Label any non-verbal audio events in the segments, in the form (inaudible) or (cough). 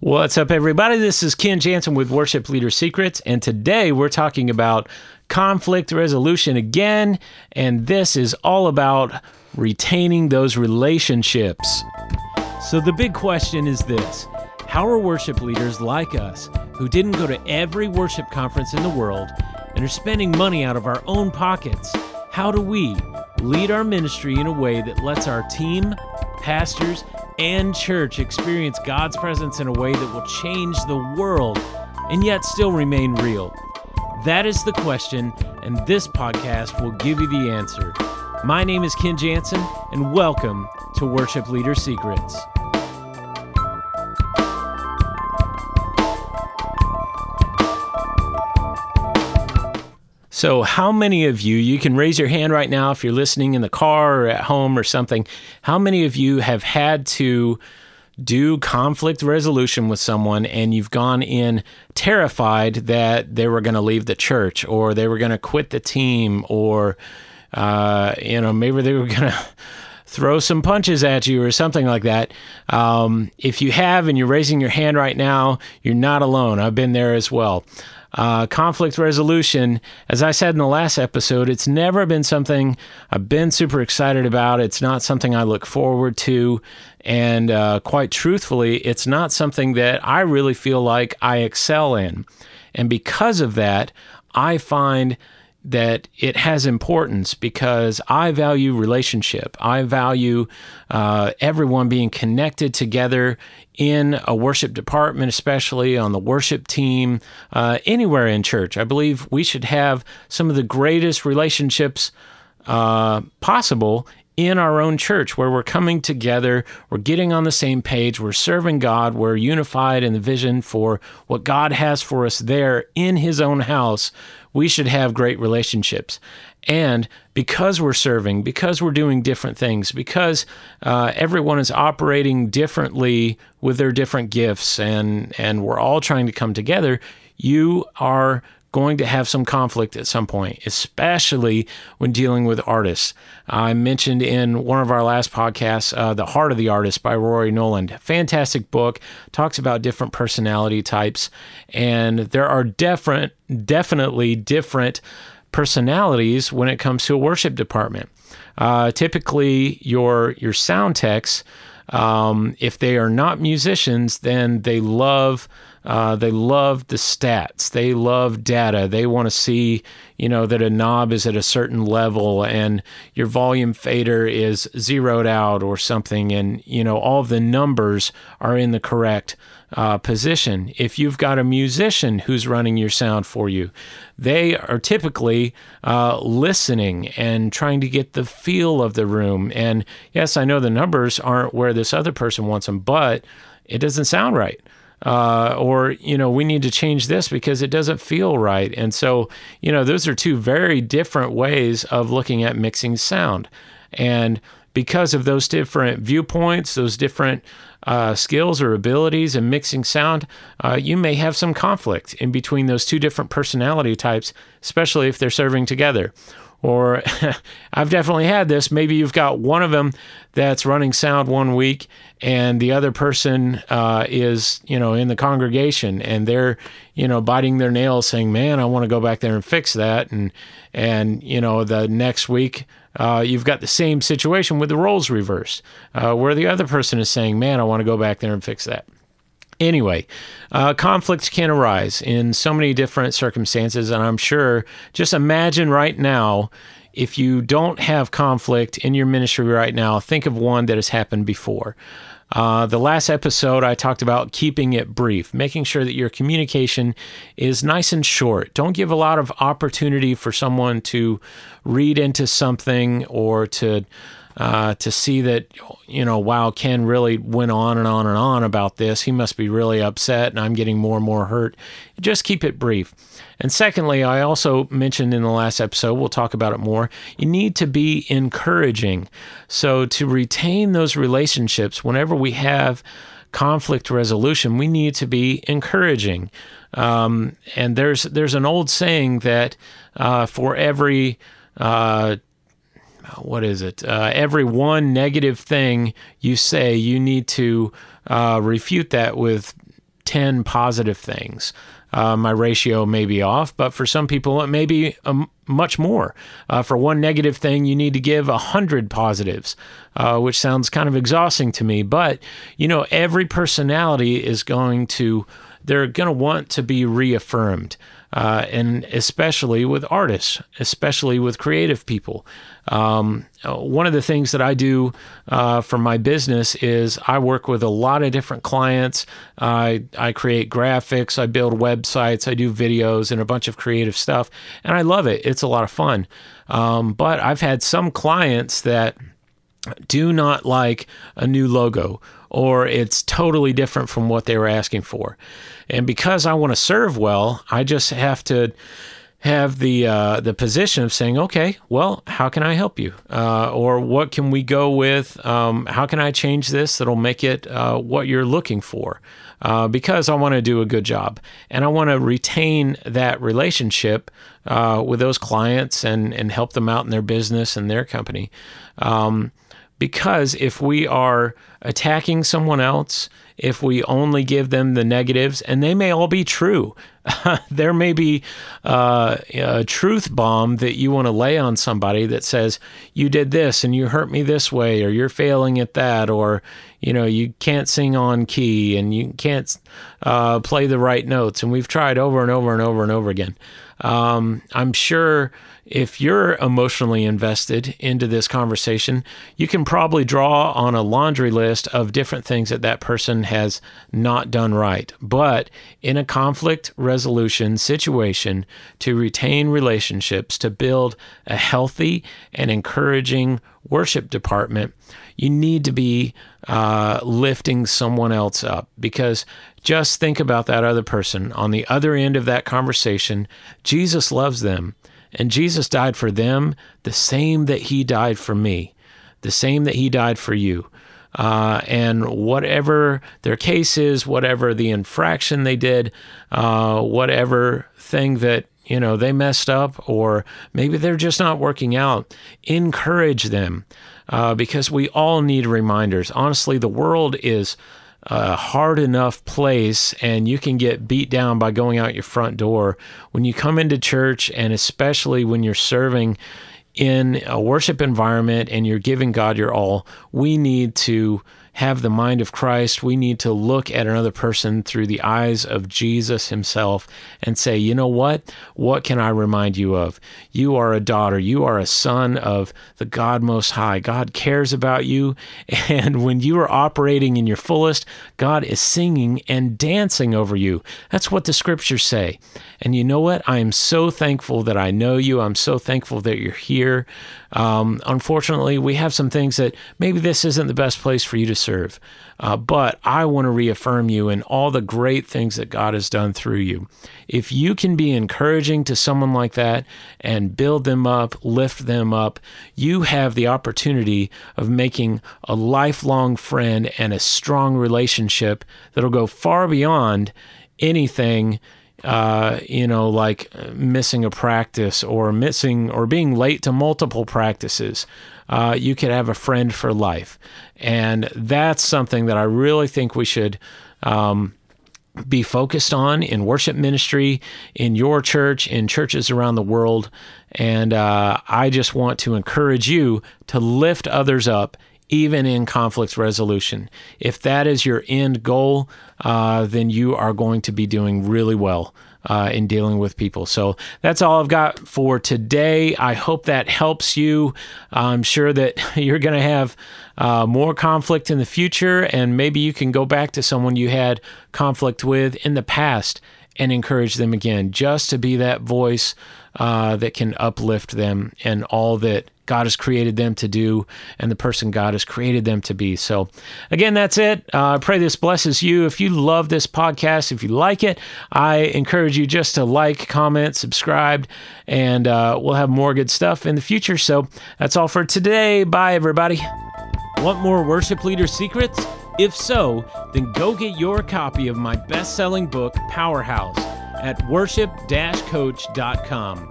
What's up, everybody? This is Ken Jansen with Worship Leader Secrets, and today we're talking about conflict resolution again, and this is all about retaining those relationships. So, the big question is this How are worship leaders like us, who didn't go to every worship conference in the world and are spending money out of our own pockets, how do we lead our ministry in a way that lets our team, pastors, and church experience God's presence in a way that will change the world and yet still remain real? That is the question, and this podcast will give you the answer. My name is Ken Jansen, and welcome to Worship Leader Secrets. So, how many of you, you can raise your hand right now if you're listening in the car or at home or something, how many of you have had to do conflict resolution with someone and you've gone in terrified that they were going to leave the church or they were going to quit the team or, uh, you know, maybe they were going to throw some punches at you or something like that. Um, if you have and you're raising your hand right now, you're not alone. I've been there as well. Uh, conflict resolution, as I said in the last episode, it's never been something I've been super excited about. It's not something I look forward to. And uh, quite truthfully, it's not something that I really feel like I excel in. And because of that, I find that it has importance because I value relationship. I value uh, everyone being connected together in a worship department, especially on the worship team, uh, anywhere in church. I believe we should have some of the greatest relationships uh, possible in our own church where we're coming together, we're getting on the same page, we're serving God, we're unified in the vision for what God has for us there in His own house. We should have great relationships. And because we're serving, because we're doing different things, because uh, everyone is operating differently with their different gifts, and, and we're all trying to come together, you are going to have some conflict at some point, especially when dealing with artists. I mentioned in one of our last podcasts, uh, The Heart of the Artist by Rory Noland. Fantastic book, talks about different personality types, and there are different, definitely different personalities when it comes to a worship department. Uh, typically, your your sound techs, um, if they are not musicians, then they love uh, they love the stats. They love data. They want to see, you know, that a knob is at a certain level and your volume fader is zeroed out or something, and you know all the numbers are in the correct uh, position. If you've got a musician who's running your sound for you, they are typically uh, listening and trying to get the feel of the room. And yes, I know the numbers aren't where this other person wants them, but it doesn't sound right uh, or you know we need to change this because it doesn't feel right. And so you know those are two very different ways of looking at mixing sound. And because of those different viewpoints those different uh, skills or abilities in mixing sound uh, you may have some conflict in between those two different personality types especially if they're serving together or (laughs) I've definitely had this. Maybe you've got one of them that's running sound one week, and the other person uh, is, you know, in the congregation, and they're, you know, biting their nails, saying, "Man, I want to go back there and fix that." And and you know, the next week, uh, you've got the same situation with the roles reversed, uh, where the other person is saying, "Man, I want to go back there and fix that." Anyway, uh, conflicts can arise in so many different circumstances, and I'm sure, just imagine right now, if you don't have conflict in your ministry right now, think of one that has happened before. Uh, the last episode, I talked about keeping it brief, making sure that your communication is nice and short. Don't give a lot of opportunity for someone to read into something or to uh, to see that, you know, wow, Ken really went on and on and on about this. He must be really upset, and I'm getting more and more hurt. Just keep it brief. And secondly, I also mentioned in the last episode, we'll talk about it more, you need to be encouraging. So, to retain those relationships, whenever we have conflict resolution, we need to be encouraging. Um, and there's there's an old saying that uh, for every uh, what is it? Uh, every one negative thing you say, you need to uh, refute that with 10 positive things. Uh, my ratio may be off, but for some people, it may be um, much more. Uh, for one negative thing, you need to give a hundred positives, uh, which sounds kind of exhausting to me. But you know, every personality is going to they're going to want to be reaffirmed. Uh, and especially with artists, especially with creative people. Um, one of the things that I do uh, for my business is I work with a lot of different clients. I, I create graphics, I build websites, I do videos, and a bunch of creative stuff. And I love it, it's a lot of fun. Um, but I've had some clients that do not like a new logo or it's totally different from what they were asking for. And because I want to serve well, I just have to have the uh, the position of saying, okay, well, how can I help you, uh, or what can we go with? Um, how can I change this that'll make it uh, what you're looking for? Uh, because I want to do a good job and I want to retain that relationship uh, with those clients and and help them out in their business and their company. Um, because if we are attacking someone else, if we only give them the negatives, and they may all be true, (laughs) there may be uh, a truth bomb that you want to lay on somebody that says, You did this and you hurt me this way, or you're failing at that, or you know, you can't sing on key and you can't uh, play the right notes. And we've tried over and over and over and over again. Um, I'm sure if you're emotionally invested into this conversation, you can probably draw on a laundry list of different things that that person has not done right. But in a conflict resolution situation, to retain relationships, to build a healthy and encouraging worship department, you need to be uh, lifting someone else up because just think about that other person on the other end of that conversation. Jesus loves them. And Jesus died for them the same that he died for me, the same that he died for you. Uh, and whatever their case is, whatever the infraction they did, uh, whatever thing that you know they messed up, or maybe they're just not working out, encourage them uh, because we all need reminders. Honestly, the world is a hard enough place and you can get beat down by going out your front door. When you come into church, and especially when you're serving in a worship environment and you're giving God your all, we need to have the mind of Christ. We need to look at another person through the eyes of Jesus himself and say, you know what? What can I remind you of? You are a daughter. You are a son of the God Most High. God cares about you. (laughs) And when you are operating in your fullest, God is singing and dancing over you. That's what the scriptures say. And you know what? I am so thankful that I know you. I'm so thankful that you're here. Um, unfortunately, we have some things that maybe this isn't the best place for you to serve. Uh, but I want to reaffirm you in all the great things that God has done through you. If you can be encouraging to someone like that and build them up, lift them up, you have the opportunity of making a lifelong friend and a strong relationship that'll go far beyond anything uh, you know, like missing a practice or missing or being late to multiple practices, uh, you could have a friend for life. And that's something that I really think we should. Um, be focused on in worship ministry, in your church, in churches around the world. And uh, I just want to encourage you to lift others up even in conflict resolution. If that is your end goal, uh, then you are going to be doing really well. Uh, in dealing with people. So that's all I've got for today. I hope that helps you. I'm sure that (laughs) you're going to have uh, more conflict in the future, and maybe you can go back to someone you had conflict with in the past and encourage them again, just to be that voice uh, that can uplift them and all that God has created them to do and the person God has created them to be. So, again, that's it. Uh, I pray this blesses you. If you love this podcast, if you like it, I encourage you just to like, comment, subscribe, and uh, we'll have more good stuff in the future. So, that's all for today. Bye, everybody. Want more worship leader secrets? If so, then go get your copy of my best selling book, Powerhouse, at worship coach.com.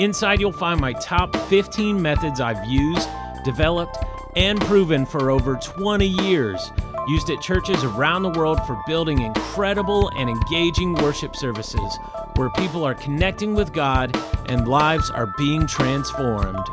Inside, you'll find my top 15 methods I've used, developed, and proven for over 20 years used at churches around the world for building incredible and engaging worship services where people are connecting with God and lives are being transformed.